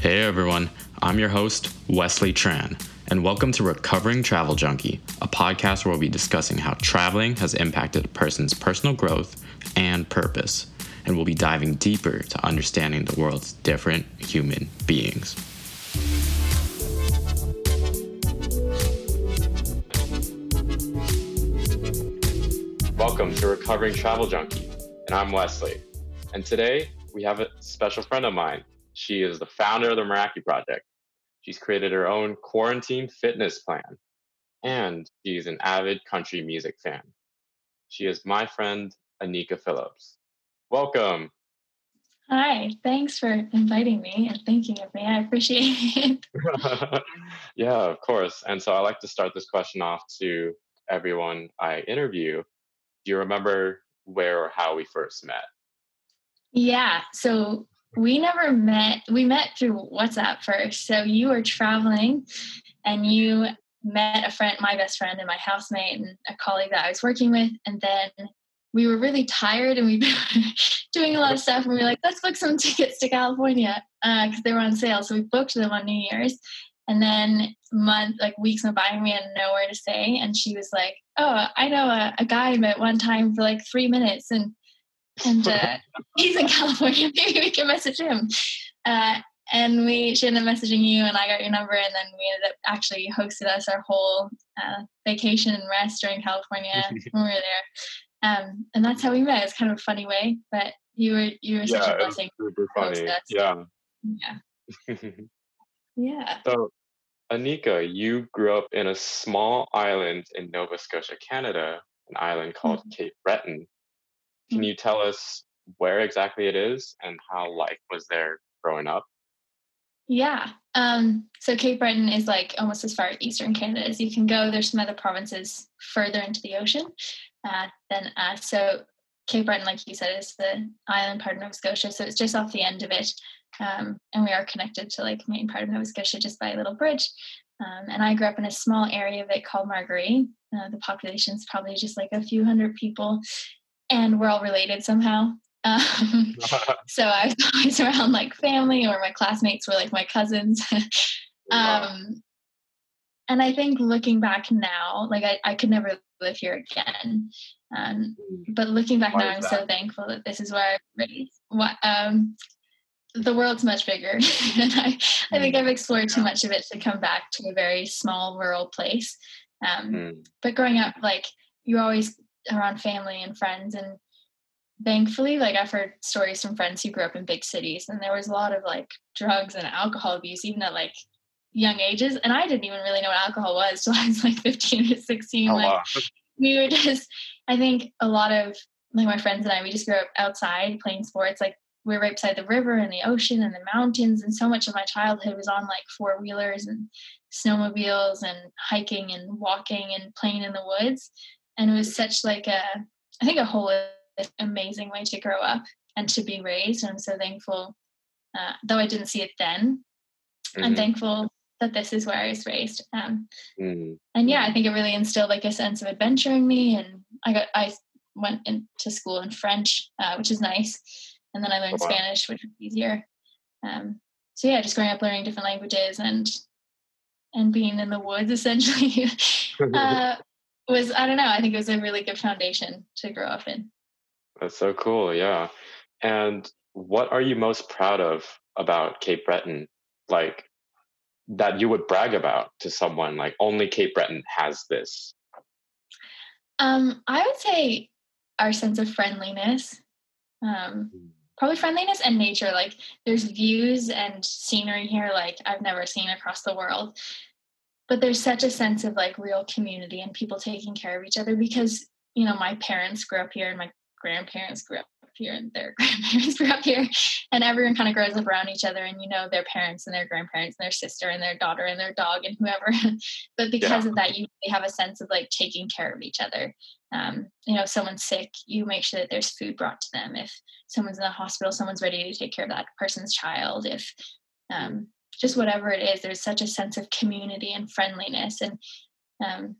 Hey everyone, I'm your host, Wesley Tran, and welcome to Recovering Travel Junkie, a podcast where we'll be discussing how traveling has impacted a person's personal growth and purpose, and we'll be diving deeper to understanding the world's different human beings. Welcome to Recovering Travel Junkie, and I'm Wesley. And today we have a special friend of mine. She is the founder of the Meraki Project. She's created her own quarantine fitness plan, and she's an avid country music fan. She is my friend, Anika Phillips. Welcome. Hi, thanks for inviting me and thinking of me. I appreciate it. yeah, of course. And so I like to start this question off to everyone I interview. Do you remember where or how we first met? Yeah, so we never met. We met through WhatsApp first. So you were traveling and you met a friend, my best friend, and my housemate, and a colleague that I was working with. And then we were really tired and we've been doing a lot of stuff. And we were like, let's book some tickets to California because uh, they were on sale. So we booked them on New Year's. And then month, like weeks went by, and we had nowhere to stay. And she was like, "Oh, I know a, a guy I met one time for like three minutes, and and uh, he's in California. Maybe we can message him. Uh, and we she ended up messaging you, and I got your number, and then we ended up actually hosted us our whole uh, vacation and rest during California when we were there. Um, and that's how we met. It's kind of a funny way, but you were you were yeah, such a blessing. Super funny. Yeah. Yeah. yeah. So, Anika, you grew up in a small island in Nova Scotia, Canada, an island called mm-hmm. Cape Breton. Can you tell us where exactly it is and how life was there growing up? Yeah. Um, so Cape Breton is like almost as far eastern Canada as you can go. There's some other provinces further into the ocean uh, than us. So Cape Breton, like you said, is the island part of Nova Scotia. So it's just off the end of it. Um, and we are connected to like main part of Nova Scotia just by a little bridge. Um, and I grew up in a small area of it called Margaree. Uh, the population is probably just like a few hundred people and we're all related somehow. Um, so I was always around like family or my classmates were like my cousins. um, and I think looking back now, like I, I could never live here again. Um, mm. but looking back Why now, I'm that? so thankful that this is where I raised. What, um, the world's much bigger, and I, I think mm. I've explored too much of it to come back to a very small rural place. Um, mm. But growing up, like you always around family and friends and thankfully like i've heard stories from friends who grew up in big cities and there was a lot of like drugs and alcohol abuse even at like young ages and i didn't even really know what alcohol was till i was like 15 or 16 oh, like wow. we were just i think a lot of like my friends and i we just grew up outside playing sports like we are right beside the river and the ocean and the mountains and so much of my childhood was on like four wheelers and snowmobiles and hiking and walking and playing in the woods and it was such like a i think a whole amazing way to grow up and to be raised and i'm so thankful uh, though i didn't see it then mm-hmm. i'm thankful that this is where i was raised um, mm-hmm. and yeah i think it really instilled like a sense of adventure in me and i got i went into school in french uh, which is nice and then i learned oh, wow. spanish which was easier um, so yeah just growing up learning different languages and and being in the woods essentially uh, was I don't know. I think it was a really good foundation to grow up in. That's so cool. Yeah. And what are you most proud of about Cape Breton? Like that you would brag about to someone like only Cape Breton has this? Um, I would say our sense of friendliness. Um, hmm. probably friendliness and nature. Like there's views and scenery here like I've never seen across the world but there's such a sense of like real community and people taking care of each other because you know my parents grew up here and my grandparents grew up here and their grandparents grew up here and everyone kind of grows up around each other and you know their parents and their grandparents and their sister and their daughter and their dog and whoever. But because yeah. of that you have a sense of like taking care of each other. Um, you know if someone's sick you make sure that there's food brought to them. If someone's in the hospital someone's ready to take care of that person's child. If um, just whatever it is there's such a sense of community and friendliness and um,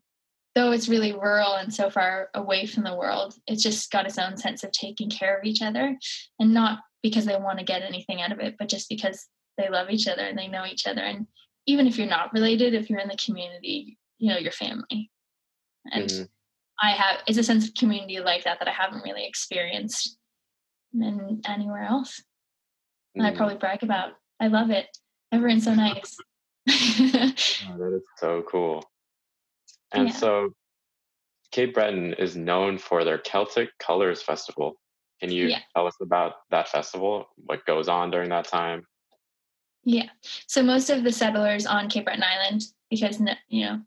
though it's really rural and so far away from the world it's just got its own sense of taking care of each other and not because they want to get anything out of it but just because they love each other and they know each other. And even if you're not related, if you're in the community, you know your family. And mm-hmm. I have it's a sense of community like that that I haven't really experienced in anywhere else. And mm-hmm. I probably brag about. I love it. Everyone's so nice. oh, that is so cool. And yeah. so Cape Breton is known for their Celtic Colors Festival. Can you yeah. tell us about that festival? What goes on during that time? Yeah. So most of the settlers on Cape Breton Island, because you know,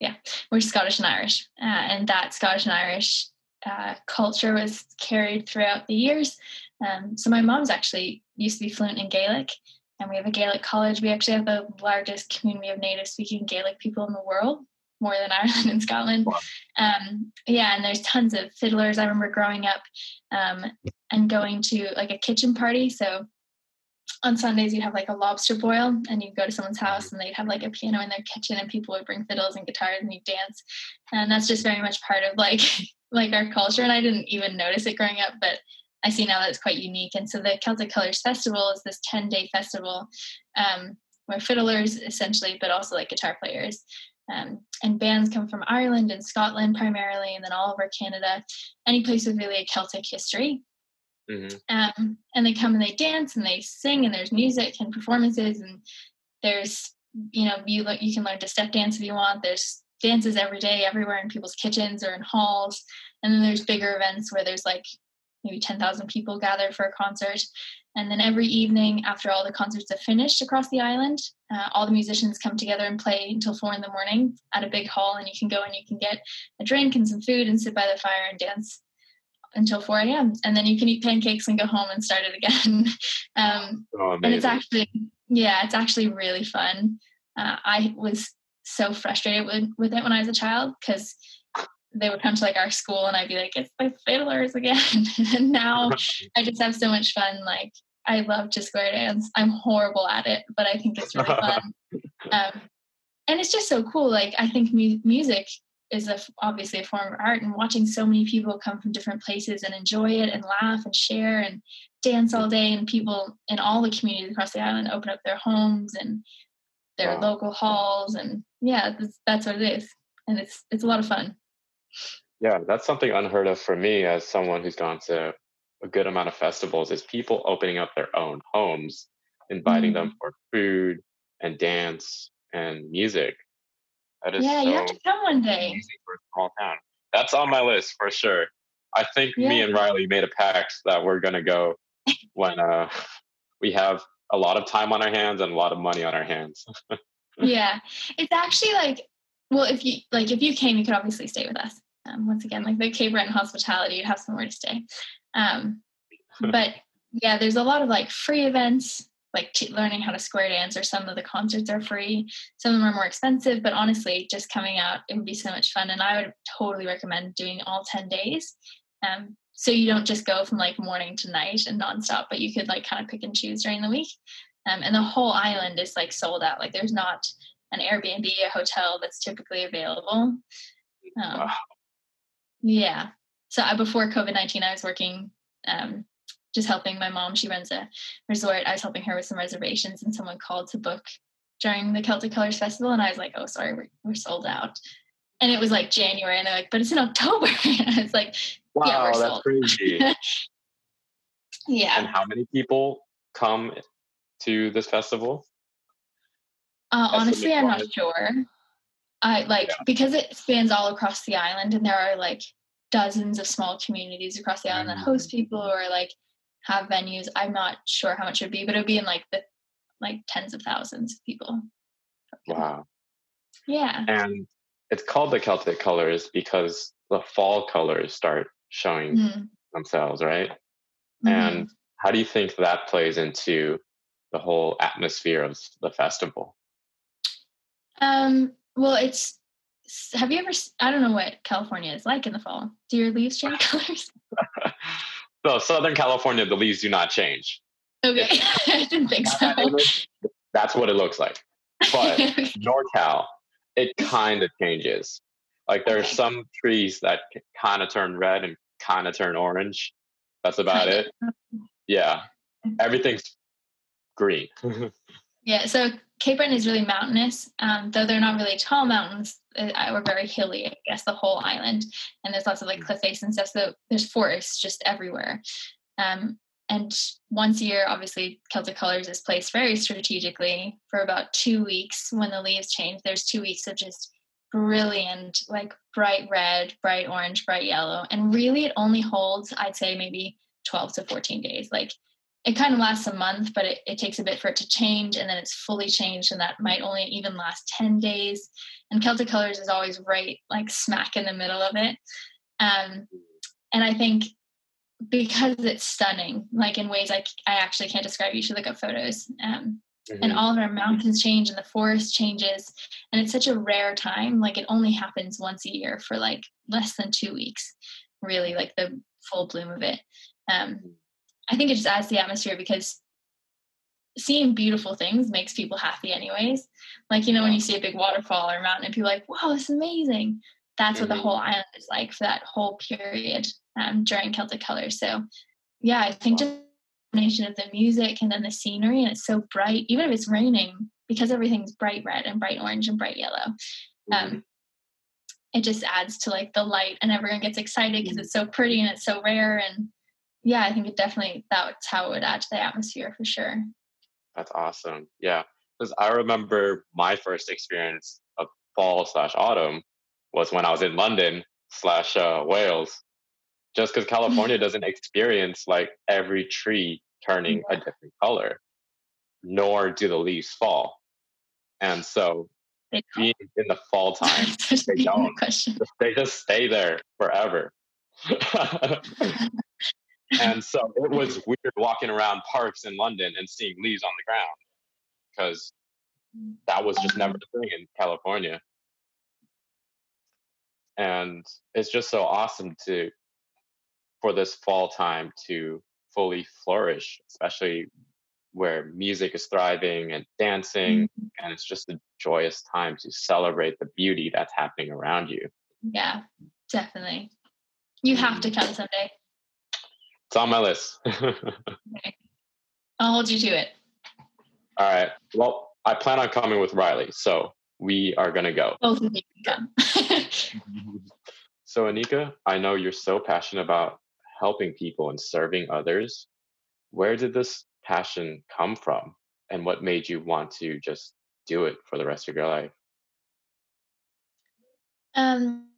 yeah, we're Scottish and Irish, uh, and that Scottish and Irish uh, culture was carried throughout the years. Um, so my mom's actually used to be fluent in Gaelic, and we have a Gaelic college. We actually have the largest community of native speaking Gaelic people in the world more than Ireland and Scotland. Um, yeah, and there's tons of fiddlers. I remember growing up um, and going to like a kitchen party. So on Sundays you'd have like a lobster boil and you'd go to someone's house and they'd have like a piano in their kitchen and people would bring fiddles and guitars and you'd dance. And that's just very much part of like like our culture. And I didn't even notice it growing up, but I see now that's quite unique. And so the Celtic Colors Festival is this 10 day festival um, where fiddlers essentially, but also like guitar players, um, and bands come from Ireland and Scotland primarily, and then all over Canada, any place with really a Celtic history. Mm-hmm. Um, and they come and they dance and they sing, and there's music and performances, and there's you know you you can learn to step dance if you want. There's dances every day, everywhere in people's kitchens or in halls, and then there's bigger events where there's like maybe 10,000 people gather for a concert. And then every evening, after all the concerts have finished across the island, uh, all the musicians come together and play until four in the morning at a big hall. And you can go and you can get a drink and some food and sit by the fire and dance until 4 a.m. And then you can eat pancakes and go home and start it again. um, oh, and it's actually, yeah, it's actually really fun. Uh, I was so frustrated with, with it when I was a child because they would come to like our school and I'd be like, it's the fiddlers again. and now I just have so much fun. Like I love to square dance. I'm horrible at it, but I think it's really fun. Um, and it's just so cool. Like I think mu- music is a, obviously a form of art and watching so many people come from different places and enjoy it and laugh and share and dance all day and people in all the communities across the island open up their homes and their wow. local halls and yeah that's, that's what it is and it's it's a lot of fun yeah, that's something unheard of for me as someone who's gone to a good amount of festivals is people opening up their own homes, inviting mm. them for food and dance and music. That is yeah, so you have to come one day. For a small town. That's on my list for sure. I think yeah. me and Riley made a pact that we're gonna go when uh, we have a lot of time on our hands and a lot of money on our hands. yeah, it's actually like, well, if you like, if you came, you could obviously stay with us um, once again, like the Cape Breton hospitality, you'd have somewhere to stay. Um, but yeah, there's a lot of like free events, like learning how to square dance, or some of the concerts are free. Some of them are more expensive, but honestly, just coming out, it would be so much fun. And I would totally recommend doing all 10 days. Um, so you don't just go from like morning to night and nonstop, but you could like kind of pick and choose during the week. Um, and the whole island is like sold out. Like there's not an Airbnb, a hotel that's typically available. Um, wow. Yeah. So I, before COVID 19, I was working, um, just helping my mom. She runs a resort. I was helping her with some reservations, and someone called to book during the Celtic Colors Festival. And I was like, oh, sorry, we're, we're sold out. And it was like January, and they're like, but it's in October. and I was like, wow, yeah, we're that's sold. crazy. yeah. And how many people come to this festival? Uh, honestly, I'm not sure. I like yeah. because it spans all across the island and there are like dozens of small communities across the island mm-hmm. that host mm. people or like have venues. I'm not sure how much it would be, but it would be in like the like tens of thousands of people. Wow. Yeah. And it's called the Celtic colors because the fall colors start showing mm-hmm. themselves, right? Mm-hmm. And how do you think that plays into the whole atmosphere of the festival? Um, well, it's. Have you ever? I don't know what California is like in the fall. Do your leaves change colors? so Southern California, the leaves do not change. Okay, I didn't think so. That's what it looks like. But NorCal, it kind of changes. Like there are some trees that kind of turn red and kind of turn orange. That's about it. Yeah, everything's green. Yeah, so Cape Breton is really mountainous, um, though they're not really tall mountains. Uh, we're very hilly, I guess, the whole island, and there's lots of like cliff face and stuff. So there's forests just everywhere. Um, and once a year, obviously, Celtic Colors is placed very strategically for about two weeks when the leaves change. There's two weeks of just brilliant, like bright red, bright orange, bright yellow. And really, it only holds, I'd say, maybe 12 to 14 days. Like it kind of lasts a month, but it, it takes a bit for it to change, and then it's fully changed, and that might only even last 10 days. And Celtic Colors is always right, like smack in the middle of it. Um, and I think because it's stunning, like in ways I, I actually can't describe, you should look up photos. Um, mm-hmm. And all of our mountains change, and the forest changes, and it's such a rare time. Like it only happens once a year for like less than two weeks, really, like the full bloom of it. Um, I think it just adds to the atmosphere because seeing beautiful things makes people happy anyways. Like, you know, when you see a big waterfall or mountain and people are like, wow, this is amazing. That's mm-hmm. what the whole mm-hmm. island is like for that whole period um, during Celtic Colors. So yeah, I think just combination of the music and then the scenery and it's so bright, even if it's raining, because everything's bright red and bright orange and bright yellow. Um, mm-hmm. it just adds to like the light and everyone gets excited because it's so pretty and it's so rare and yeah, I think it definitely that's how it would add to the atmosphere for sure. That's awesome. Yeah, because I remember my first experience of fall slash autumn was when I was in London slash uh, Wales. Just because California doesn't experience like every tree turning yeah. a different color, nor do the leaves fall, and so being in the fall time, they don't. They just stay there forever. And so it was weird walking around parks in London and seeing leaves on the ground because that was just never the thing in California. And it's just so awesome to for this fall time to fully flourish, especially where music is thriving and dancing mm-hmm. and it's just a joyous time to celebrate the beauty that's happening around you. Yeah, definitely. You have to mm. come someday. It's on my list. okay. I'll hold you to it. All right. Well, I plan on coming with Riley, so we are gonna go. Both of you come. so, Anika, I know you're so passionate about helping people and serving others. Where did this passion come from, and what made you want to just do it for the rest of your life? Um.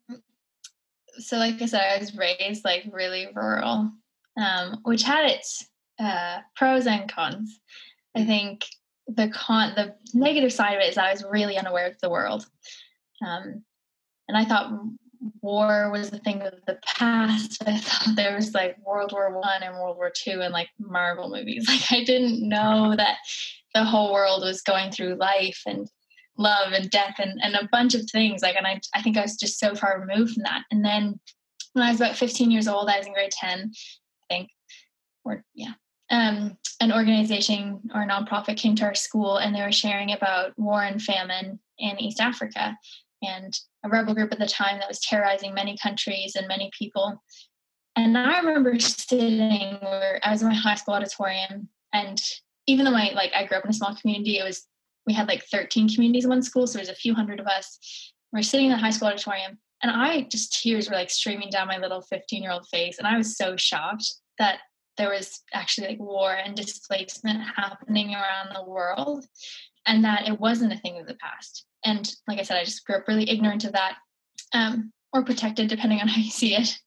So, like I said, I was raised like really rural um, which had its uh, pros and cons. I think the con, the negative side of it is that I was really unaware of the world, um, and I thought war was the thing of the past. I thought there was like World War One and World War Two and like Marvel movies. Like I didn't know that the whole world was going through life and love and death and, and a bunch of things. Like and I I think I was just so far removed from that. And then when I was about 15 years old, I was in grade 10, think, or yeah, um, an organization or a nonprofit came to our school and they were sharing about war and famine in East Africa and a rebel group at the time that was terrorizing many countries and many people. And I remember sitting where I was in my high school auditorium, and even though I like I grew up in a small community, it was we had like 13 communities in one school, so there's a few hundred of us. We're sitting in the high school auditorium, and I just tears were like streaming down my little 15 year old face. And I was so shocked that there was actually like war and displacement happening around the world and that it wasn't a thing of the past. And like I said, I just grew up really ignorant of that um, or protected, depending on how you see it.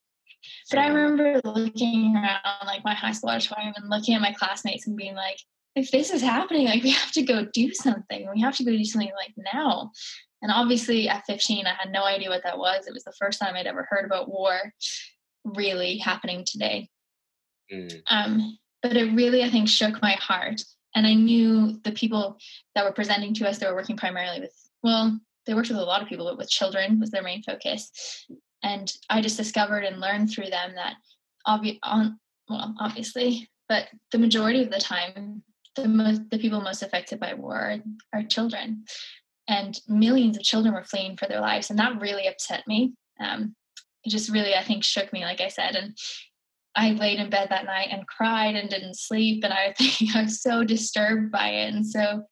But I remember looking around like my high school auditorium and looking at my classmates and being like, if this is happening, like we have to go do something. We have to go do something like now. And obviously, at 15, I had no idea what that was. It was the first time I'd ever heard about war really happening today. Mm. Um, but it really, I think, shook my heart. And I knew the people that were presenting to us, they were working primarily with, well, they worked with a lot of people, but with children was their main focus. And I just discovered and learned through them that, obvi- on, well, obviously, but the majority of the time, the most the people most affected by war are, children and millions of children were fleeing for their lives and that really upset me um, it just really i think shook me like i said and I laid in bed that night and cried and didn't sleep. And I think I was so disturbed by it. And so,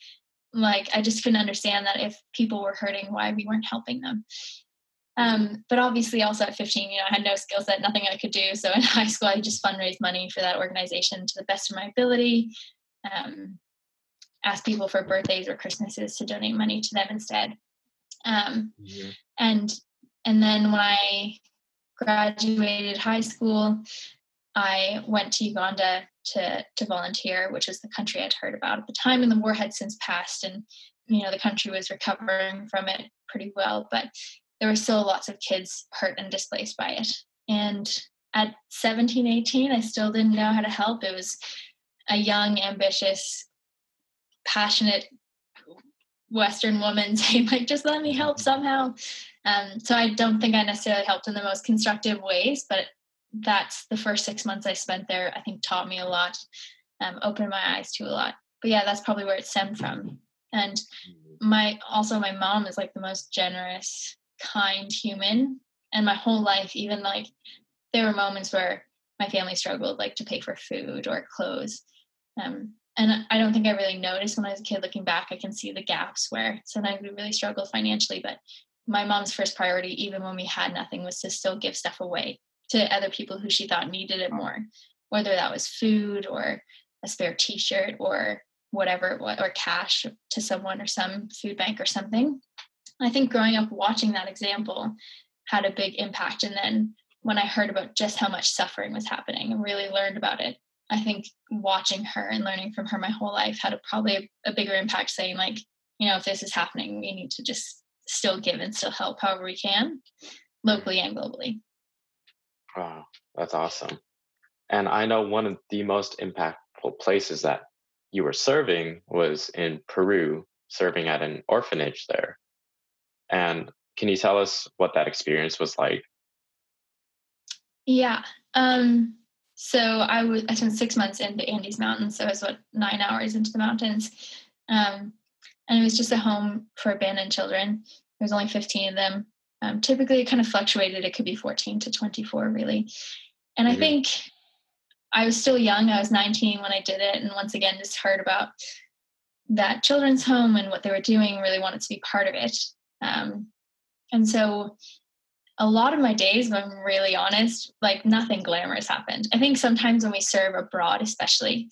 like, I just couldn't understand that if people were hurting, why we weren't helping them. Um, but obviously, also at 15, you know, I had no skill set, nothing I could do. So in high school, I just fundraised money for that organization to the best of my ability. Um, asked people for birthdays or Christmases to donate money to them instead. Um, mm-hmm. And and then when I graduated high school, I went to Uganda to to volunteer, which was the country I'd heard about at the time, and the war had since passed, and you know the country was recovering from it pretty well, but there were still lots of kids hurt and displaced by it. And at 17, 18, I still didn't know how to help. It was a young, ambitious, passionate Western woman saying, like, just let me help somehow. Um, so I don't think I necessarily helped in the most constructive ways, but that's the first six months I spent there, I think taught me a lot, um, opened my eyes to a lot. But yeah, that's probably where it stemmed from. And mm-hmm. my also my mom is like the most generous, kind human. And my whole life, even like there were moments where my family struggled like to pay for food or clothes. Um, and I don't think I really noticed when I was a kid looking back, I can see the gaps where sometimes we really struggled financially, but my mom's first priority, even when we had nothing, was to still give stuff away to other people who she thought needed it more, whether that was food or a spare t-shirt or whatever it was or cash to someone or some food bank or something. I think growing up watching that example had a big impact. And then when I heard about just how much suffering was happening and really learned about it, I think watching her and learning from her my whole life had a, probably a, a bigger impact saying like, you know, if this is happening, we need to just still give and still help however we can, locally and globally. Wow, that's awesome. And I know one of the most impactful places that you were serving was in Peru, serving at an orphanage there. And can you tell us what that experience was like? Yeah. Um, so I was I spent six months in the Andes Mountains. So I was what nine hours into the mountains, um, and it was just a home for abandoned children. There was only fifteen of them, um, typically, it kind of fluctuated. It could be 14 to 24, really. And mm-hmm. I think I was still young. I was 19 when I did it. And once again, just heard about that children's home and what they were doing, really wanted to be part of it. Um, and so a lot of my days, if I'm really honest, like nothing glamorous happened. I think sometimes when we serve abroad, especially,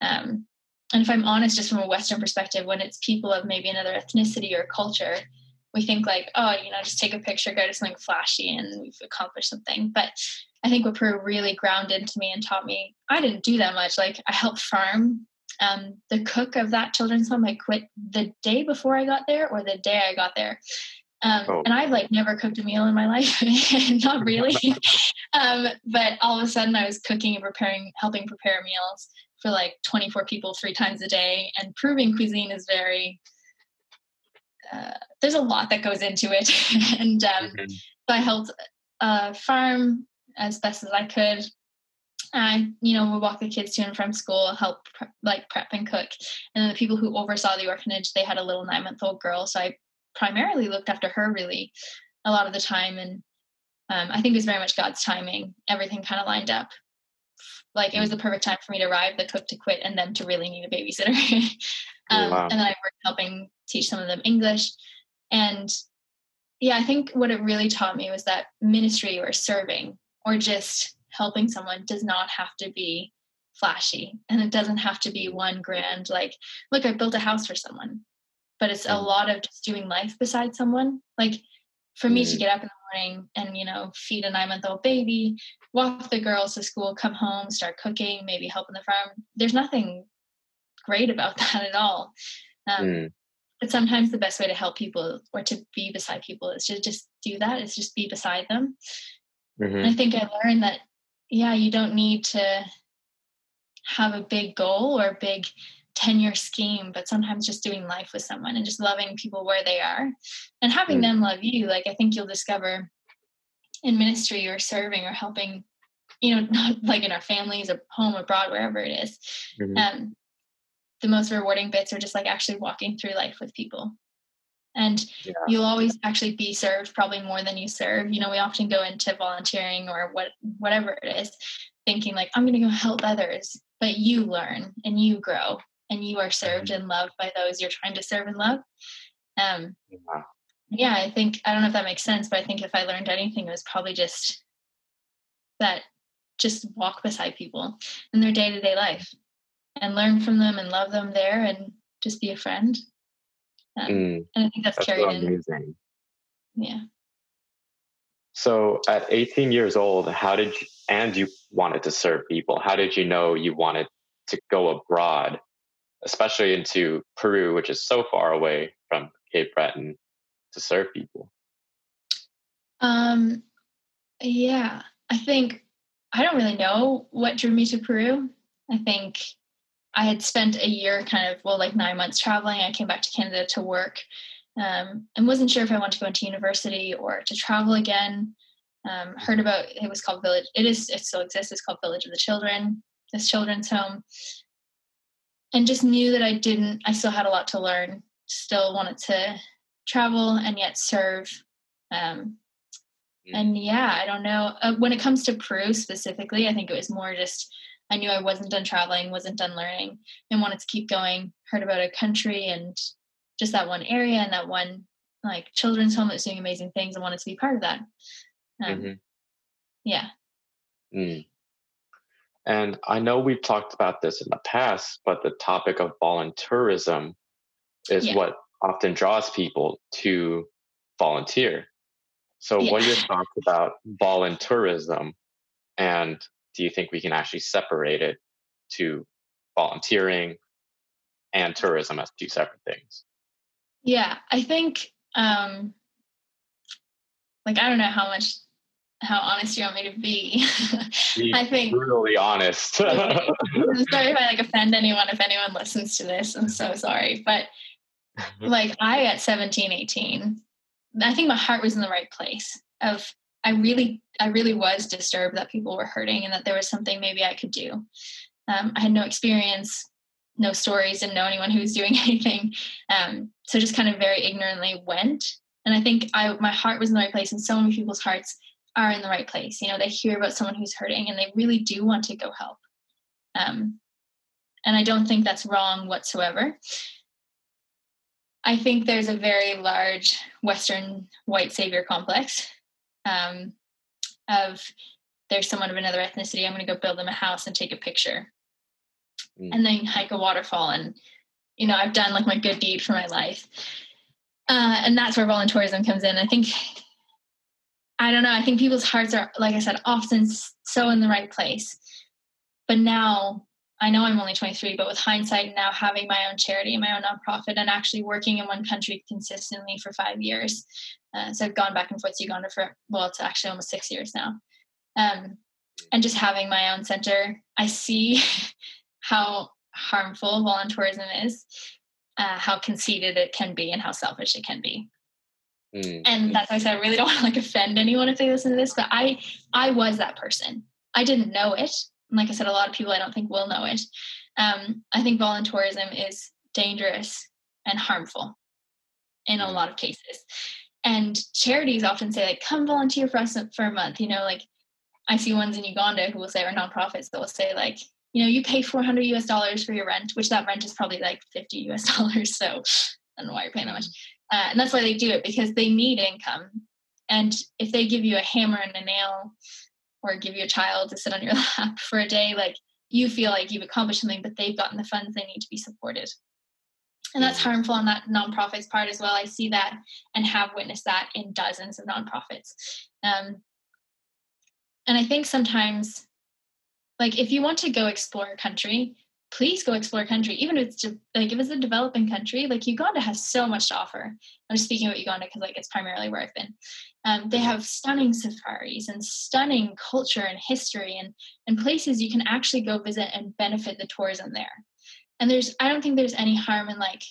um, and if I'm honest, just from a Western perspective, when it's people of maybe another ethnicity or culture, we think like, oh, you know, just take a picture, go to something flashy, and we've accomplished something. But I think what Peru really grounded to me and taught me, I didn't do that much. Like I helped farm. Um, the cook of that children's home, I quit the day before I got there or the day I got there. Um, oh. And I've like never cooked a meal in my life, not really. um, but all of a sudden, I was cooking and preparing, helping prepare meals for like 24 people three times a day. And Peruvian cuisine is very uh, there's a lot that goes into it. and um, mm-hmm. so I helped uh, farm as best as I could. I, you know, would walk the kids to and from school, help like prep and cook. And then the people who oversaw the orphanage, they had a little nine month old girl. So I primarily looked after her really a lot of the time. And um, I think it was very much God's timing. Everything kind of lined up. Like it was the perfect time for me to arrive, the cook to quit, and them to really need a babysitter. um, wow. And then I worked helping teach some of them English. And yeah, I think what it really taught me was that ministry or serving or just helping someone does not have to be flashy and it doesn't have to be one grand like look i built a house for someone but it's a mm. lot of just doing life beside someone like for me to mm. get up in the morning and you know feed a nine month old baby walk the girls to school come home start cooking maybe help in the farm there's nothing great about that at all um, mm but sometimes the best way to help people or to be beside people is to just do that is just be beside them mm-hmm. i think i learned that yeah you don't need to have a big goal or a big 10 year scheme but sometimes just doing life with someone and just loving people where they are and having mm-hmm. them love you like i think you'll discover in ministry or serving or helping you know not like in our families or home abroad wherever it is. Mm-hmm. um, the most rewarding bits are just like actually walking through life with people and yeah. you'll always actually be served probably more than you serve you know we often go into volunteering or what whatever it is thinking like i'm going to go help others but you learn and you grow and you are served Mm-hmm. and loved by those you're trying to serve and love. Um yeah i think i don't know if that makes sense but i think if i learned anything it was probably just that just walk beside people in their day-to-day life and learn from them and love them there and just be a friend. Um, Mm, and i think that's, that's carried so in yeah. So at 18 years old, how did you, and you wanted to serve people, how did you know you wanted to go abroad, especially into Peru, which is so far away from Cape Breton, to serve people? Um, yeah, I think I don't really know what drew me to Peru. I think I had spent a year, kind of, well, like nine months traveling. I came back to Canada to work, um, and wasn't sure if I wanted to go into university or to travel again. Um, heard about it was called Village. It is. It still exists. It's called Village of the Children. This children's home, and just knew that I didn't. I still had a lot to learn. Still wanted to travel and yet serve. Um, and yeah, I don't know. Uh, when it comes to Peru specifically, I think it was more just I knew I wasn't done traveling, wasn't done learning, and wanted to keep going. Heard about a country and just that one area and that one like children's home that's doing amazing things and wanted to be part of that. Um, Mhm. Yeah. Mm. And I know we've talked about this in the past, but the topic of volunteerism is Yeah. what often draws people to volunteer. So, what are your thoughts about volunteerism? And do you think we can actually separate it to volunteering and tourism as two separate things? Yeah, I think um like I don't know how much how honest you want me to be. Be I think brutally honest. I'm sorry if I like offend anyone if anyone listens to this. I'm so sorry. But like I at 17, 18, I think my heart was in the right place of I really I really was disturbed that people were hurting and that there was something maybe I could do. Um, I had no experience, no stories, didn't know anyone who was doing anything. Um, so just kind of very ignorantly went. And I think I my heart was in the right place and so many people's hearts are in the right place. You know, they hear about someone who's hurting and they really do want to go help. Um, and I don't think that's wrong whatsoever. I think there's a very large Western white savior complex um, of there's someone of another ethnicity. I'm going to go build them a house and take a picture, Mm. and then hike a waterfall. And you know, I've done like my good deed for my life, uh, and that's where volunteerism comes in. I think I don't know. I think people's hearts are, like I said, often so in the right place. But now I know I'm only 23, but with hindsight, now having my own charity and my own nonprofit and actually working in one country consistently for five years. Uh, so I've gone back and forth to Uganda for, well, it's actually almost six years now. Um, and just having my own center, I see how harmful volunteerism is, uh, how conceited it can be, and how selfish it can be Mm. and that's why I said I really don't want to like offend anyone if they listen to this, but I I was that person. I didn't know it. And like I said, a lot of people I don't think will know it. Um, I think volunteerism is dangerous and harmful in a Mm. lot of cases. And charities often say like, come volunteer for us for a month. You know, like I see ones in Uganda who will say, or nonprofits that will say like, you know, you pay 400 US dollars for your rent, which that rent is probably like 50 US dollars. So I don't know why you're paying that much. Uh, and that's why they do it because they need income. And if they give you a hammer and a nail or give you a child to sit on your lap for a day, like you feel like you've accomplished something, but they've gotten the funds they need to be supported. And that's harmful on that nonprofits part as well. I see that and have witnessed that in dozens of nonprofits. Um, and I think sometimes, like, if you want to go explore a country, please go explore a country, even if it's de- like if it's a developing country. Like Uganda has so much to offer. I'm just speaking about Uganda because like it's primarily where I've been. Um, they have stunning safaris and stunning culture and history and and places you can actually go visit and benefit the tourism there. And there's I don't think there's any harm in like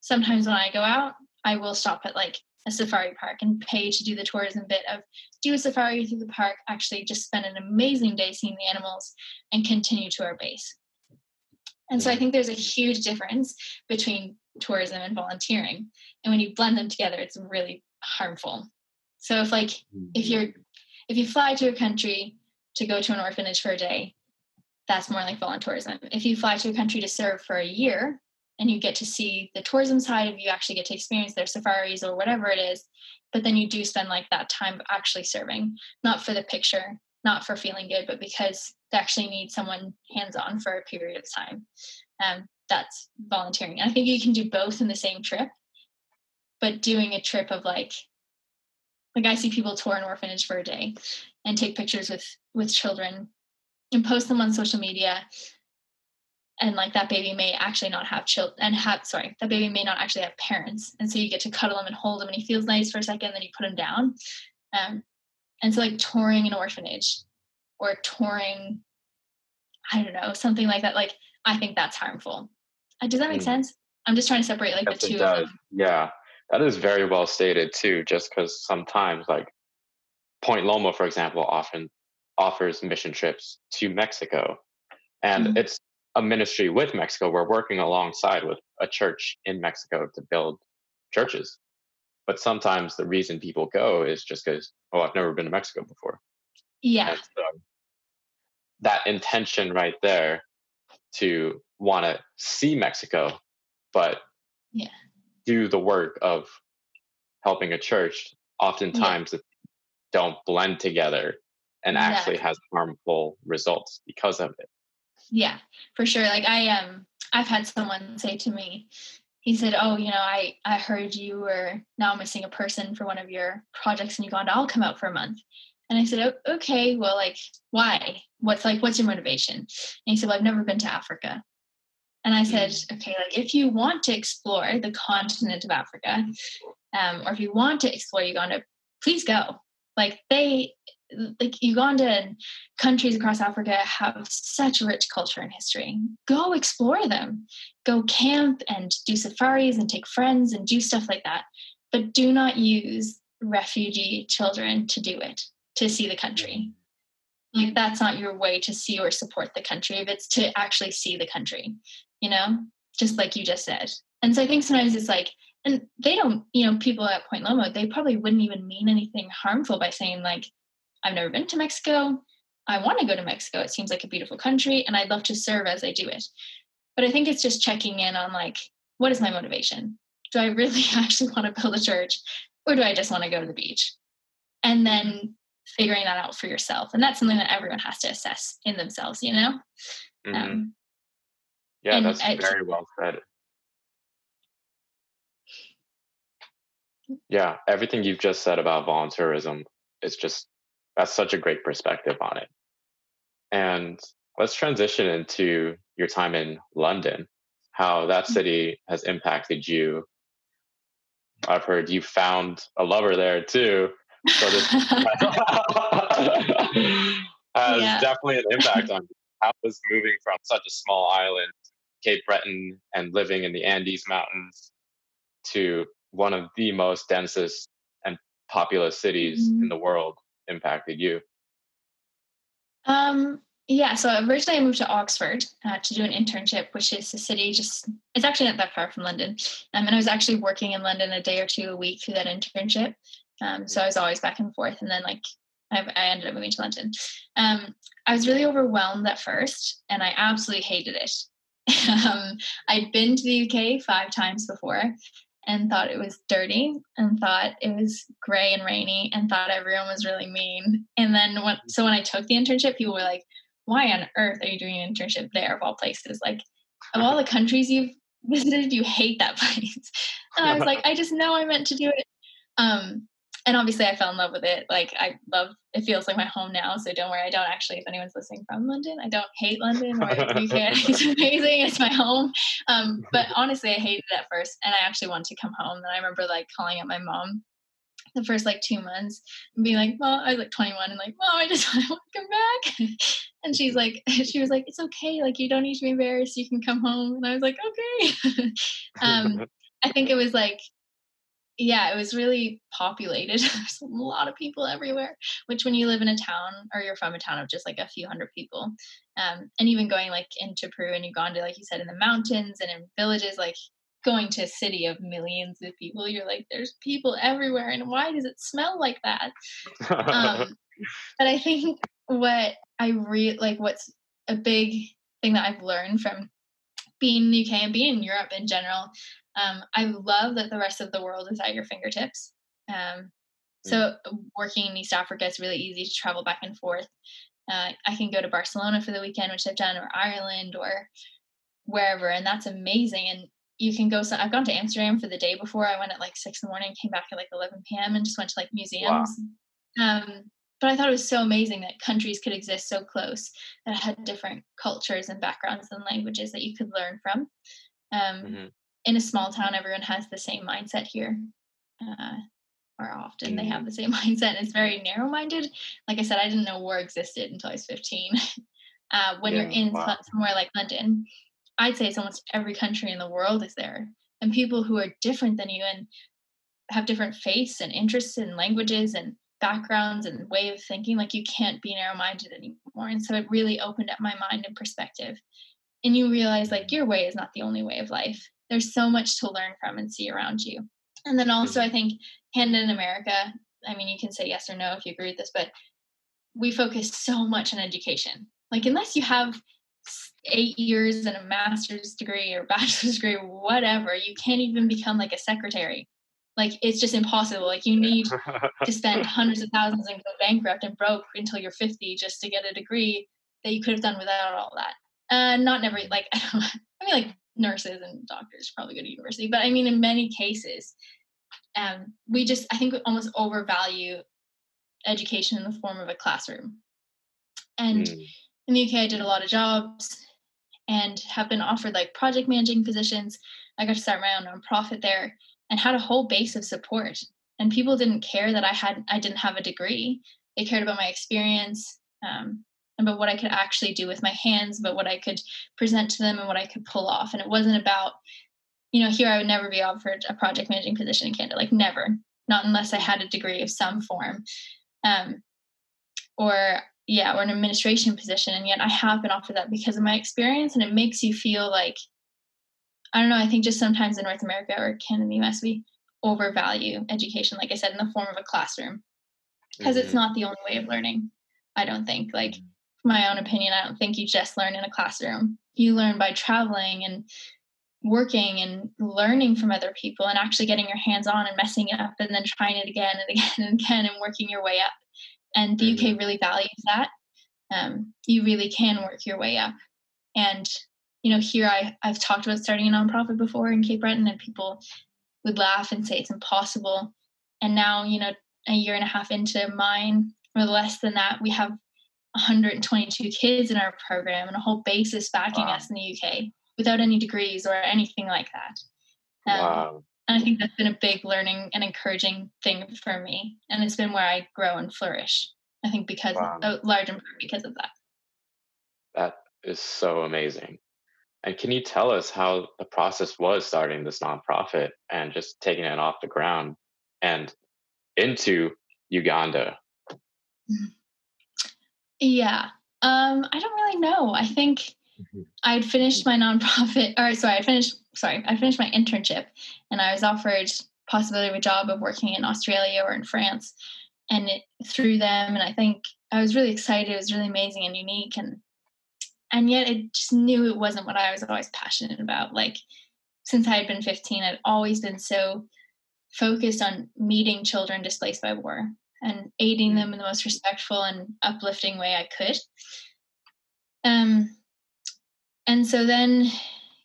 sometimes when I go out, I will stop at like a safari park and pay to do the tourism bit of do a safari through the park, actually just spend an amazing day seeing the animals and continue to our base. And so I think there's a huge difference between tourism and volunteering. And when you blend them together, it's really harmful. So if like mm-hmm. if you're if you fly to a country to go to an orphanage for a day that's more like volunteerism. If you fly to a country to serve for a year and you get to see the tourism side of you actually get to experience their safaris or whatever it is, but then you do spend like that time actually serving, not for the picture, not for feeling good, but because actually need someone hands on for a period of time. Um, that's volunteering. And I think you can do both in the same trip, but doing a trip of like, like I see people tour an orphanage for a day and take pictures with with children and post them on social media and like that baby may actually not have children and have sorry that baby may not actually have parents and so you get to cuddle him and hold him and he feels nice for a second then you put him down um, and so like touring an orphanage or touring i don't know something like that like i think that's harmful uh, does that make mm. sense i'm just trying to separate like yes, the two of them yeah that is very well stated too just because sometimes like point loma for example often offers mission trips to mexico and mm-hmm. it's a ministry with Mexico. We're working alongside with a church in Mexico to build churches. But sometimes the reason people go is just because, oh, I've never been to Mexico before. Yeah. So that intention right there to want to see Mexico, but yeah. do the work of helping a church, oftentimes yeah. don't blend together and actually has harmful results because of it yeah for sure like i um i've had someone say to me he said oh you know i i heard you were now missing a person for one of your projects in uganda i'll come out for a month and i said oh, okay well like why what's like what's your motivation and he said well i've never been to africa and i said mm. okay like if you want to explore the continent of africa um, or if you want to explore uganda please go like they like Uganda and countries across Africa have such a rich culture and history. Go explore them. Go camp and do safaris and take friends and do stuff like that. But do not use refugee children to do it, to see the country. Like that's not your way to see or support the country. If it's to actually see the country, you know, just like you just said. And so I think sometimes it's like, and they don't, you know, people at Point Loma, they probably wouldn't even mean anything harmful by saying like, I've never been to Mexico. I want to go to Mexico. It seems like a beautiful country and I'd love to serve as I do it. But I think it's just checking in on like, what is my motivation? Do I really actually want to build a church or do I just want to go to the beach? And then figuring that out for yourself. And that's something that everyone has to assess in themselves, you know? Mm-hmm. Um, yeah, that's I, very well said. Yeah, everything you've just said about volunteerism is just that's such a great perspective on it. And let's transition into your time in London, how that mm. city has impacted you. I've heard you found a lover there too. So this has yeah. definitely an impact on. How was moving from such a small island, Cape Breton, and living in the Andes Mountains to one of the most densest and populous cities mm-hmm. in the world impacted you? Um, yeah, so originally I moved to Oxford uh, to do an internship, which is a city just, it's actually not that far from London. Um, and I was actually working in London a day or two a week through that internship. Um, so I was always back and forth. And then, like, I, I ended up moving to London. Um, I was really overwhelmed at first, and I absolutely hated it. um, I'd been to the UK five times before, and thought it was dirty and thought it was gray and rainy and thought everyone was really mean. And then when so when I took the internship, people were like, "Why on earth are you doing an internship there of all places? Like of all the countries you've visited, you hate that place." And I was like, "I just know I meant to do it." Um, and obviously I fell in love with it. Like I love it feels like my home now. So don't worry, I don't actually if anyone's listening from London, I don't hate London or the UK. it's amazing. It's my home. Um, but honestly I hated it at first and I actually wanted to come home. And I remember like calling up my mom the first like two months and being like, Well, I was like 21 and like, Mom, I just want to come back. and she's like, she was like, It's okay, like you don't need to be embarrassed, you can come home. And I was like, Okay. um, I think it was like yeah, it was really populated. There's a lot of people everywhere, which when you live in a town or you're from a town of just like a few hundred people, um, and even going like into Peru and Uganda, like you said, in the mountains and in villages, like going to a city of millions of people, you're like, there's people everywhere. And why does it smell like that? um, but I think what I really like, what's a big thing that I've learned from being in the UK and being in Europe in general. Um, I love that the rest of the world is at your fingertips. Um, so mm. working in East Africa, it's really easy to travel back and forth. Uh, I can go to Barcelona for the weekend, which I've done, or Ireland, or wherever, and that's amazing. And you can go. So I've gone to Amsterdam for the day before. I went at like six in the morning, came back at like 11 p.m. and just went to like museums. Wow. Um, but I thought it was so amazing that countries could exist so close that had different cultures and backgrounds and languages that you could learn from. Um, mm-hmm. In a small town, everyone has the same mindset here. Uh, or often they have mm-hmm. the same mindset. And it's very narrow minded. Like I said, I didn't know war existed until I was 15. uh, when yeah, you're in wow. somewhere like London, I'd say it's almost every country in the world is there. And people who are different than you and have different faiths and interests and languages and backgrounds and way of thinking, like you can't be narrow minded anymore. And so it really opened up my mind and perspective. And you realize like your way is not the only way of life. There's so much to learn from and see around you. And then also, I think Canada and America, I mean, you can say yes or no if you agree with this, but we focus so much on education. Like, unless you have eight years and a master's degree or bachelor's degree, whatever, you can't even become like a secretary. Like, it's just impossible. Like, you need to spend hundreds of thousands and go bankrupt and broke until you're 50 just to get a degree that you could have done without all that. And uh, not every, like, I mean, like, nurses and doctors probably go to university, but I mean, in many cases, um, we just I think we almost overvalue education in the form of a classroom. And mm. in the UK, I did a lot of jobs and have been offered like project managing positions. I got to start my own nonprofit there and had a whole base of support. And people didn't care that I had I didn't have a degree. They cared about my experience, um, about what I could actually do with my hands, about what I could present to them and what I could pull off. And it wasn't about, you know, here I would never be offered a project managing position in Canada, like never, not unless I had a degree of some form. Um, or yeah, or an administration position. And yet I have been offered that because of my experience. And it makes you feel like, I don't know, I think just sometimes in North America or Canada the US, we overvalue education, like I said, in the form of a classroom. Because mm-hmm. it's not the only way of learning, I don't think. Like mm-hmm my own opinion, I don't think you just learn in a classroom. You learn by traveling and working and learning from other people and actually getting your hands on and messing it up and then trying it again and again and again and working your way up. And the mm-hmm. UK really values that. Um, you really can work your way up. And, you know, here I, I've talked about starting a nonprofit before in Cape Breton and people would laugh and say it's impossible. And now, you know, a year and a half into mine or less than that, we have 122 kids in our program and a whole basis backing wow. us in the UK without any degrees or anything like that. Um, wow. And I think that's been a big learning and encouraging thing for me. And it's been where I grow and flourish. I think because, wow. a large in part because of that. That is so amazing. And can you tell us how the process was starting this nonprofit and just taking it off the ground and into Uganda? Yeah. Um, I don't really know. I think mm-hmm. I'd finished my nonprofit, or sorry, I finished, sorry, I finished my internship and I was offered possibility of a job of working in Australia or in France and it, through them. And I think I was really excited. It was really amazing and unique. And, and yet it just knew it wasn't what I was always passionate about. Like since I had been 15, I'd always been so focused on meeting children displaced by war and aiding them in the most respectful and uplifting way I could. Um, and so then,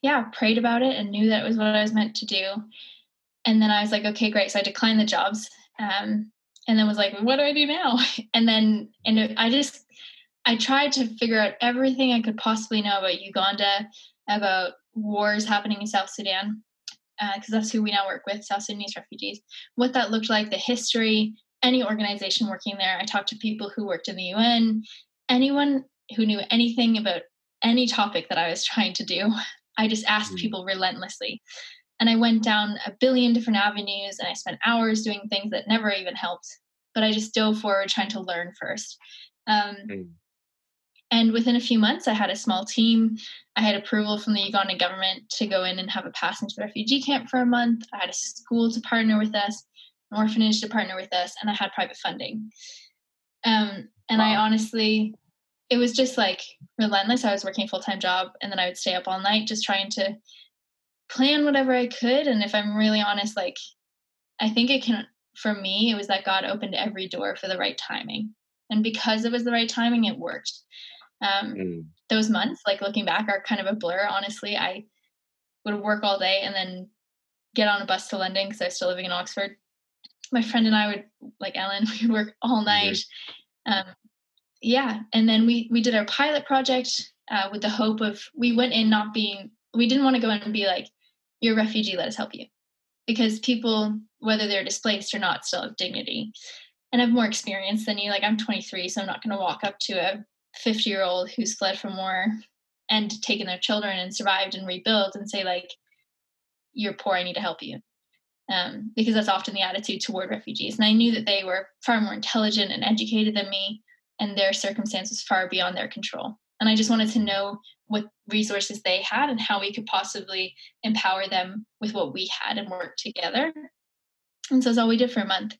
yeah, prayed about it and knew that it was what I was meant to do. And then I was like, okay, great. So I declined the jobs. Um, and then was like, what do I do now? And then, and I just, I tried to figure out everything I could possibly know about Uganda, about wars happening in South Sudan, because uh, that's who we now work with, South Sudanese refugees, what that looked like, the history, any organization working there. I talked to people who worked in the UN, anyone who knew anything about any topic that I was trying to do. I just asked mm. people relentlessly. And I went down a billion different avenues and I spent hours doing things that never even helped. But I just dove forward trying to learn first. Um, mm. And within a few months, I had a small team. I had approval from the Ugandan government to go in and have a pass into the refugee camp for a month. I had a school to partner with us an orphanage to partner with us, and I had private funding. Um, and wow. I honestly, it was just like relentless. I was working a full time job and then I would stay up all night just trying to plan whatever I could. And if I'm really honest, like I think it can, for me, it was that God opened every door for the right timing. And because it was the right timing, it worked. Um, mm. Those months, like looking back, are kind of a blur. Honestly, I would work all day and then get on a bus to London because I was still living in Oxford. My friend and I would, like Ellen, we would work all night. Mm-hmm. Um, yeah, and then we we did our pilot project uh, with the hope of we went in not being we didn't want to go in and be like you're a refugee, let us help you, because people whether they're displaced or not still have dignity and have more experience than you. Like I'm 23, so I'm not going to walk up to a 50 year old who's fled from war and taken their children and survived and rebuilt and say like you're poor i need to help you um, because that's often the attitude toward refugees. And i knew that they were far more intelligent and educated than me and their circumstance was far beyond their control. And i just wanted to know what resources they had and how we could possibly empower them with what we had and work together. And so that's all we did for a month.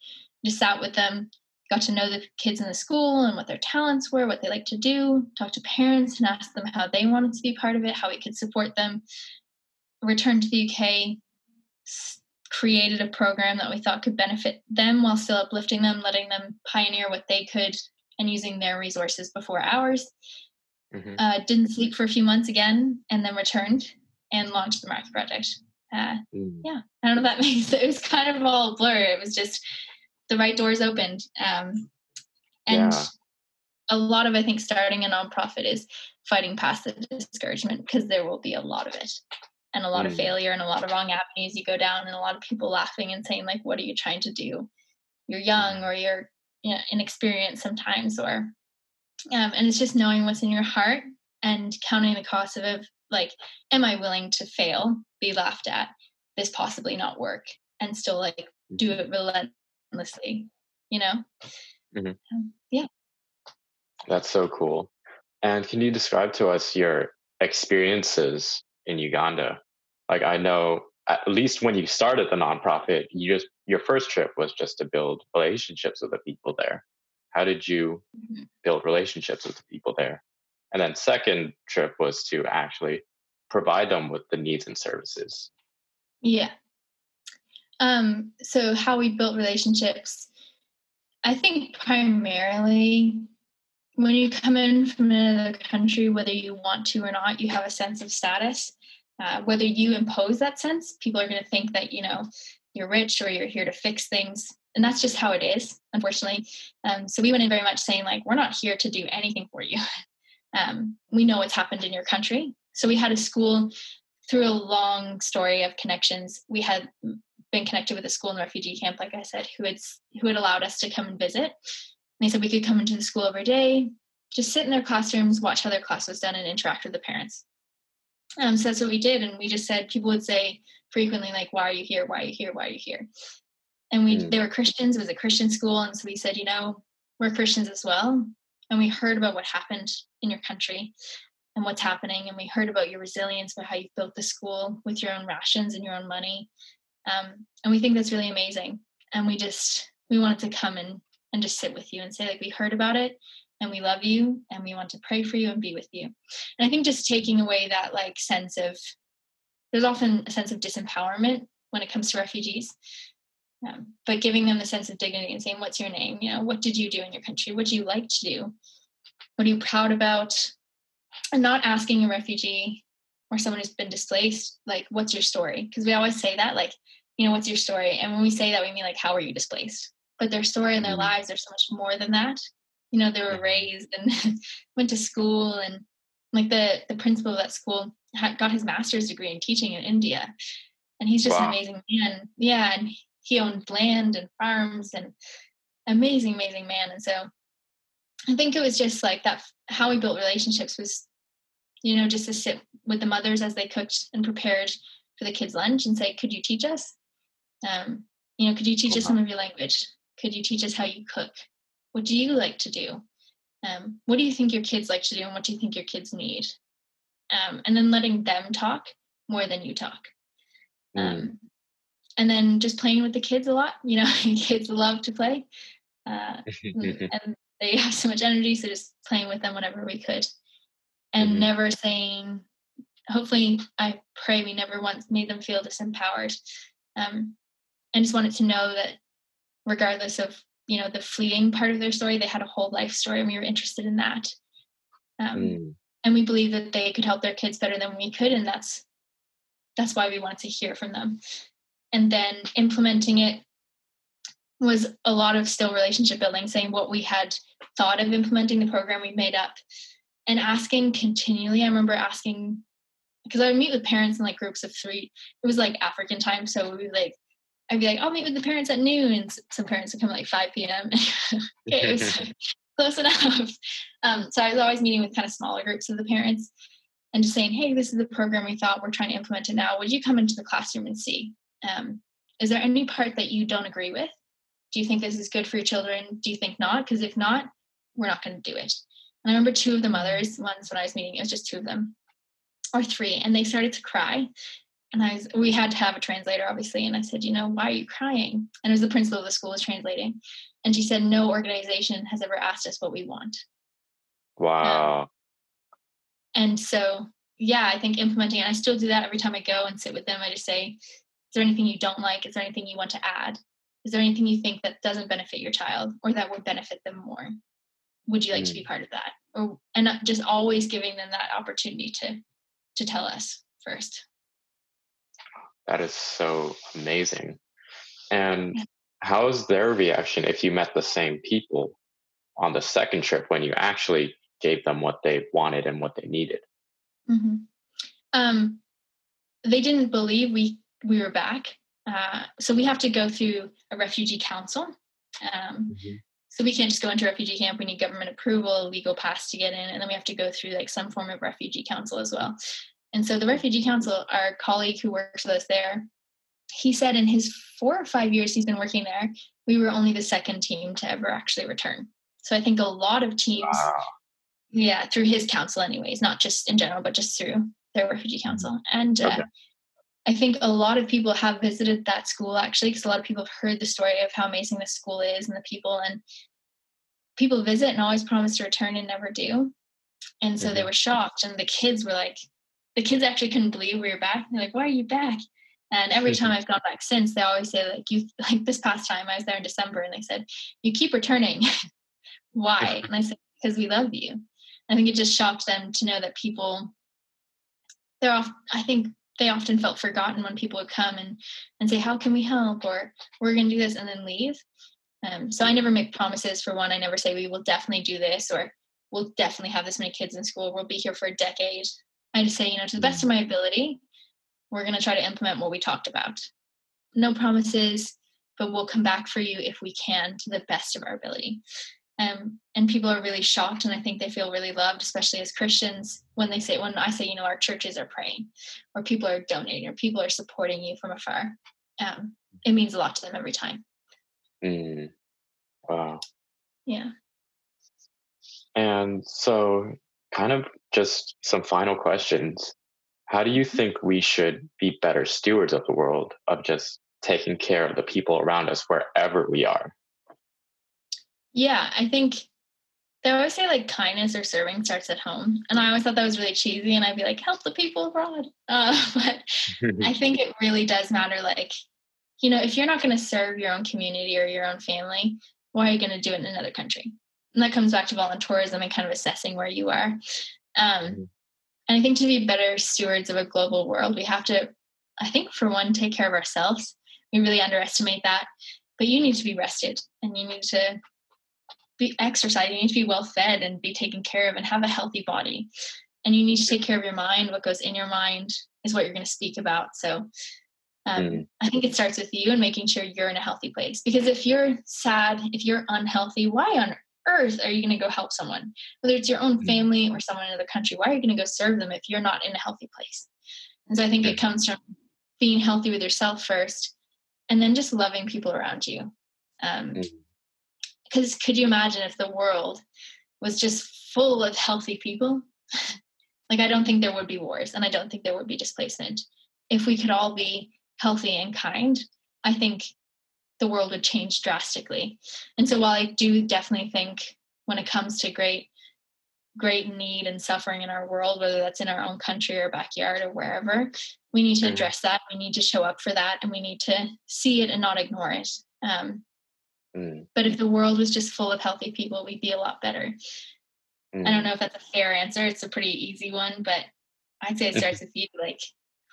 Just sat with them got to know the kids in the school and what their talents were, what they like to do, talked to parents and asked them how they wanted to be part of it, how we could support them. Returned to the UK, created a program that we thought could benefit them while still uplifting them, letting them pioneer what they could and using their resources before ours. Mm-hmm. Uh, didn't sleep for a few months again and then returned and launched the Meraki Project. Uh, mm. Yeah, I don't know if that makes it. It was kind of all blur. It was just the right doors opened. Um, and yeah. a lot of, I think, starting a nonprofit is fighting past the discouragement because there will be a lot of it and a lot mm. of failure and a lot of wrong avenues you go down and a lot of people laughing and saying like what are you trying to do you're young or you're you know, inexperienced sometimes or um, and it's just knowing what's in your heart and counting the cost of it like am i willing to fail be laughed at this possibly not work and still like do mm-hmm. it relentlessly you know? Mm-hmm. Um, yeah. That's so cool. And can you describe to us your experiences in Uganda? Like, I know at least when you started the nonprofit, you just your first trip was just to build relationships with the people there. How did you mm-hmm. build relationships with the people there? And then second trip was to actually provide them with the needs and services. Yeah. Um, so how we built relationships, I think primarily when you come in from another country, whether you want to or not, you have a sense of status. Uh, whether you impose that sense, people are going to think that you know you're rich or you're here to fix things, and that's just how it is, unfortunately. Um, so we went in very much saying like we're not here to do anything for you. Um, we know what's happened in your country. So we had a school through a long story of connections. We had been connected with a school and refugee camp, like I said, who had who had allowed us to come and visit. And they said we could come into the school every day, just sit in their classrooms, watch how their class was done, and interact with the parents. Um, so that's what we did, and we just said people would say frequently like, "Why are you here? Why are you here? Why are you here?" And we mm. they were Christians. It was a Christian school, and so we said, you know, we're Christians as well, and we heard about what happened in your country and what's happening, and we heard about your resilience, about how you built the school with your own rations and your own money, um, and we think that's really amazing and we just we wanted to come and and just sit with you and say like we heard about it and we love you and we want to pray for you and be with you and i think just taking away that like sense of there's often a sense of disempowerment when it comes to refugees um, but giving them the sense of dignity and saying what's your name you know what did you do in your country what do you like to do what are you proud about and not asking a refugee or someone who's been displaced like what's your story because we always say that like you know, what's your story? And when we say that, we mean like, how were you displaced? But their story and their mm-hmm. lives are so much more than that. You know, they were raised and went to school, and like the the principal of that school had, got his master's degree in teaching in India, and he's just wow. an amazing man. Yeah, and he owned land and farms and amazing, amazing man. And so I think it was just like that. How we built relationships was, you know, just to sit with the mothers as they cooked and prepared for the kids' lunch and say, "Could you teach us?" Um, you know, could you teach us some of your language? Could you teach us how you cook? What do you like to do? Um, what do you think your kids like to do, and what do you think your kids need? Um, and then letting them talk more than you talk. Mm. and then just playing with the kids a lot. You know, kids love to play. Uh, and they have so much energy, so just playing with them whenever we could, and mm-hmm. never saying. Hopefully, I pray we never once made them feel disempowered, um, and just wanted to know that regardless of you know the fleeting part of their story, they had a whole life story, and we were interested in that. Um, mm. And we believe that they could help their kids better than we could, and that's that's why we wanted to hear from them. And then implementing it was a lot of still relationship building, saying what we had thought of implementing the program we made up and asking continually. I remember asking because I would meet with parents in like groups of three. It was like African time, so we would like I'd be like, I'll meet with the parents at noon, and some parents would come at like 5 p.m. it was close enough. Um, so I was always meeting with kind of smaller groups of the parents and just saying, hey, this is the program we thought we're trying to implement it now. Would you come into the classroom and see? Um, is there any part that you don't agree with? Do you think this is good for your children? Do you think not? Because if not, we're not going to do it. And I remember two of the mothers, ones when I was meeting, it was just two of them or three, and they started to cry. And I was, we had to have a translator, obviously. And I said, you know, why are you crying? And it was the principal of the school was translating. And she said, no organization has ever asked us what we want. Wow. Um, and so, yeah, I think implementing, and I still do that every time I go and sit with them. I just say, is there anything you don't like? Is there anything you want to add? Is there anything you think that doesn't benefit your child or that would benefit them more? Would you like mm. to be mm. part of that? Or and just always giving them that opportunity to to tell us first. That is so amazing. And how's their reaction if you met the same people on the second trip when you actually gave them what they wanted and what they needed? Mm-hmm. Um, they didn't believe we we were back, uh, so we have to go through a refugee council. Um, mm-hmm. So we can't just go into refugee camp. We need government approval, legal pass to get in, and then we have to go through like some form of refugee council as well. And so the refugee council, our colleague who works with us there, he said in his four or five years he's been working there, we were only the second team to ever actually return. So I think a lot of teams, wow. yeah, through his council, anyways, not just in general, but just through their refugee mm-hmm. council. And uh, I think a lot of people have visited that school actually, because a lot of people have heard the story of how amazing the school is and the people. And people visit and always promise to return and never do. And so mm-hmm. they were shocked, and the kids were like, the kids actually couldn't believe we were back. They're like, "Why are you back?" And every time I've gone back since, they always say like, "You like this past time I was there in December, and they said you keep returning. Why?" And I said, "Because we love you." I think it just shocked them to know that people they're off. I think they often felt forgotten when people would come and and say, "How can we help?" or "We're going to do this," and then leave. Um, so I never make promises. For one, I never say we will definitely do this or we'll definitely have this many kids in school. We'll be here for a decade. I just say, you know, to the best of my ability, we're going to try to implement what we talked about. No promises, but we'll come back for you if we can to the best of our ability. Um, and people are really shocked, and I think they feel really loved, especially as Christians, when they say, when I say, you know, our churches are praying, or people are donating, or people are supporting you from afar. Um, it means a lot to them every time. Mm. Wow. Yeah. And so, kind of just some final questions. How do you mm-hmm. think we should be better stewards of the world, of just taking care of the people around us wherever we are? Yeah, I think they always say like kindness or serving starts at home. And I always thought that was really cheesy. And I'd be like, help the people abroad. Uh, but I think it really does matter. Like, you know, if you're not going to serve your own community or your own family, why are you going to do it in another country? And that comes back to volunteerism and kind of assessing where you are. Um, mm-hmm. and I think to be better stewards of a global world, we have to, I think, for one, take care of ourselves. We really underestimate that. But you need to be rested and you need to be exercised. you need to be well fed and be taken care of and have a healthy body. And you need to take care of your mind. What goes in your mind is what you're going to speak about. So um, mm. I think it starts with you and making sure you're in a healthy place. Because if you're sad, if you're unhealthy, why on earth are you going to go help someone? Whether it's your own mm. family or someone in another country, why are you going to go serve them if you're not in a healthy place? And so I think it comes from being healthy with yourself first and then just loving people around you. Um, mm because could you imagine if the world was just full of healthy people like i don't think there would be wars and i don't think there would be displacement if we could all be healthy and kind i think the world would change drastically and so while i do definitely think when it comes to great great need and suffering in our world whether that's in our own country or backyard or wherever we need to mm-hmm. address that we need to show up for that and we need to see it and not ignore it um, mm. but if the world was just full of healthy people we'd be a lot better mm. i don't mm. know if that's a fair answer it's a pretty easy one but i'd say it starts with you like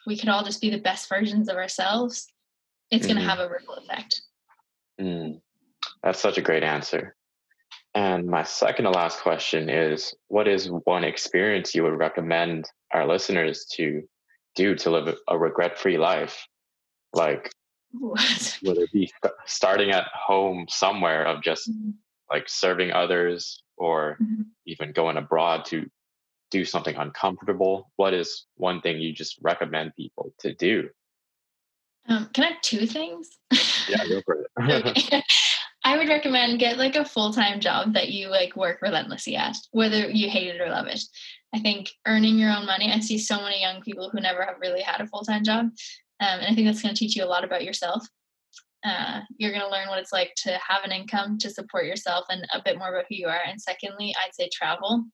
we could all just be the best versions of ourselves it's mm-hmm. going to have a ripple effect mm. that's such a great answer and my second to last question is what is one experience you would recommend our listeners to do to live a regret free life? Like, what? whether it be starting at home somewhere of just mm-hmm. like serving others or mm-hmm. even going abroad to do something uncomfortable. What is one thing you just recommend people to do? Um, can I have two things? Yeah, go for it. I would recommend get like a full time job that you like work relentlessly at, whether you hate it or love it. I think earning your own money. I see so many young people who never have really had a full time job, um, and I think that's going to teach you a lot about yourself. Uh, you're going to learn what it's like to have an income to support yourself and a bit more about who you are. And secondly, I'd say travel.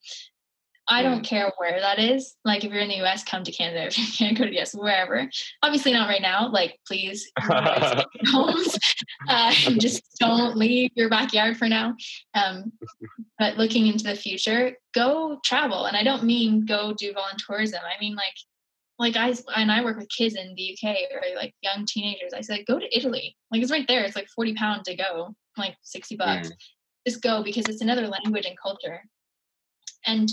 I don't care where that is. Like if you're in the US, come to Canada. If you can't go to the US, wherever. Obviously not right now. Like please homes. Uh, just don't leave your backyard for now. Um, but looking into the future, go travel. And I don't mean go do volunteerism. I mean like like I and I work with kids in the UK or like young teenagers. I said go to Italy. Like it's right there. It's like 40 pounds to go, like 60 bucks. Mm. Just go because it's another language and culture. And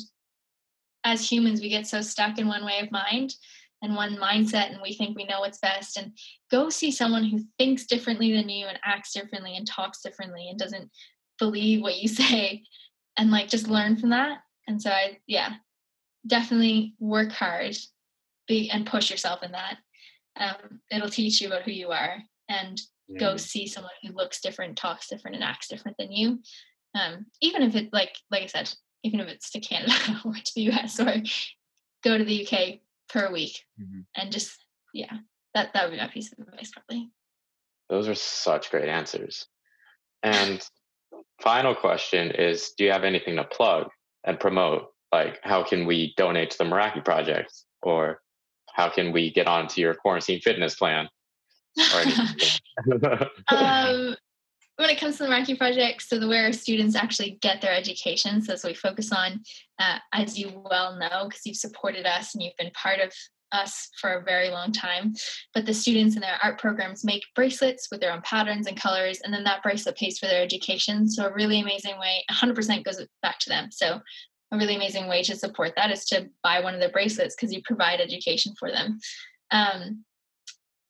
as humans, we get so stuck in one way of mind and one mindset, and we think we know what's best. And go see someone who thinks differently than you and acts differently and talks differently and doesn't believe what you say, and like just learn from that. And so, I, yeah, definitely work hard be, and push yourself in that. Um, it'll teach you about who you are and yeah. go see someone who looks different, talks different, and acts different than you. Um, even if it like like I said, even if it's to Canada or to the US or go to the UK for a week mm-hmm. and just yeah, that that would be my piece of advice probably. Those are such great answers. And final question is do you have anything to plug and promote? Like how can we donate to the Meraki project or how can we get onto your quarantine fitness plan? um, when it comes to the Meraki project, so the where students actually get their education, so what we focus on, uh, as you well know, because you've supported us and you've been part of us for a very long time. But the students in their art programs make bracelets with their own patterns and colors, and then that bracelet pays for their education. So a really amazing way, 100% goes back to them. So a really amazing way to support that is to buy one of their bracelets because you provide education for them. Um,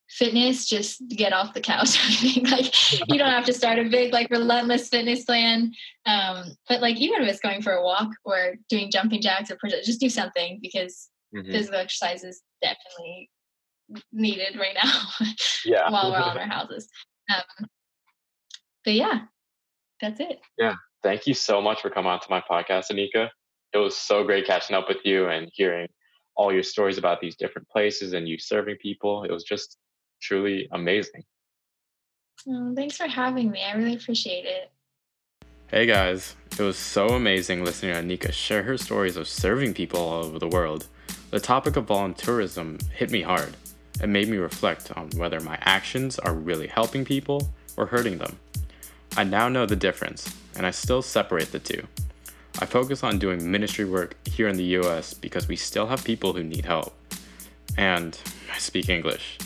fitness just get off the couch. Like you don't have to start a big like relentless fitness plan. Um but like even if it's going for a walk or doing jumping jacks or just do something because mm-hmm. physical exercise is definitely needed right now yeah. while we're all in our houses. Um but yeah that's it. Yeah. Thank you so much for coming on to my podcast anika. It was so great catching up with you and hearing all your stories about these different places and you serving people. It was just truly amazing. Oh, thanks for having me. I really appreciate it. Hey guys, it was so amazing listening to Anika share her stories of serving people all over the world. The topic of volunteerism hit me hard. It made me reflect on whether my actions are really helping people or hurting them. I now know the difference, and I still separate the two. I focus on doing ministry work here in the US because we still have people who need help. And I speak English.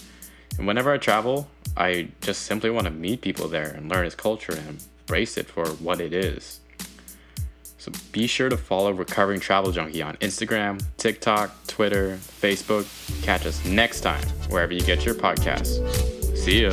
And whenever I travel, I just simply want to meet people there and learn its culture and embrace it for what it is. So be sure to follow Recovering Travel Junkie on Instagram, TikTok, Twitter, Facebook. Catch us next time wherever you get your podcasts. See ya.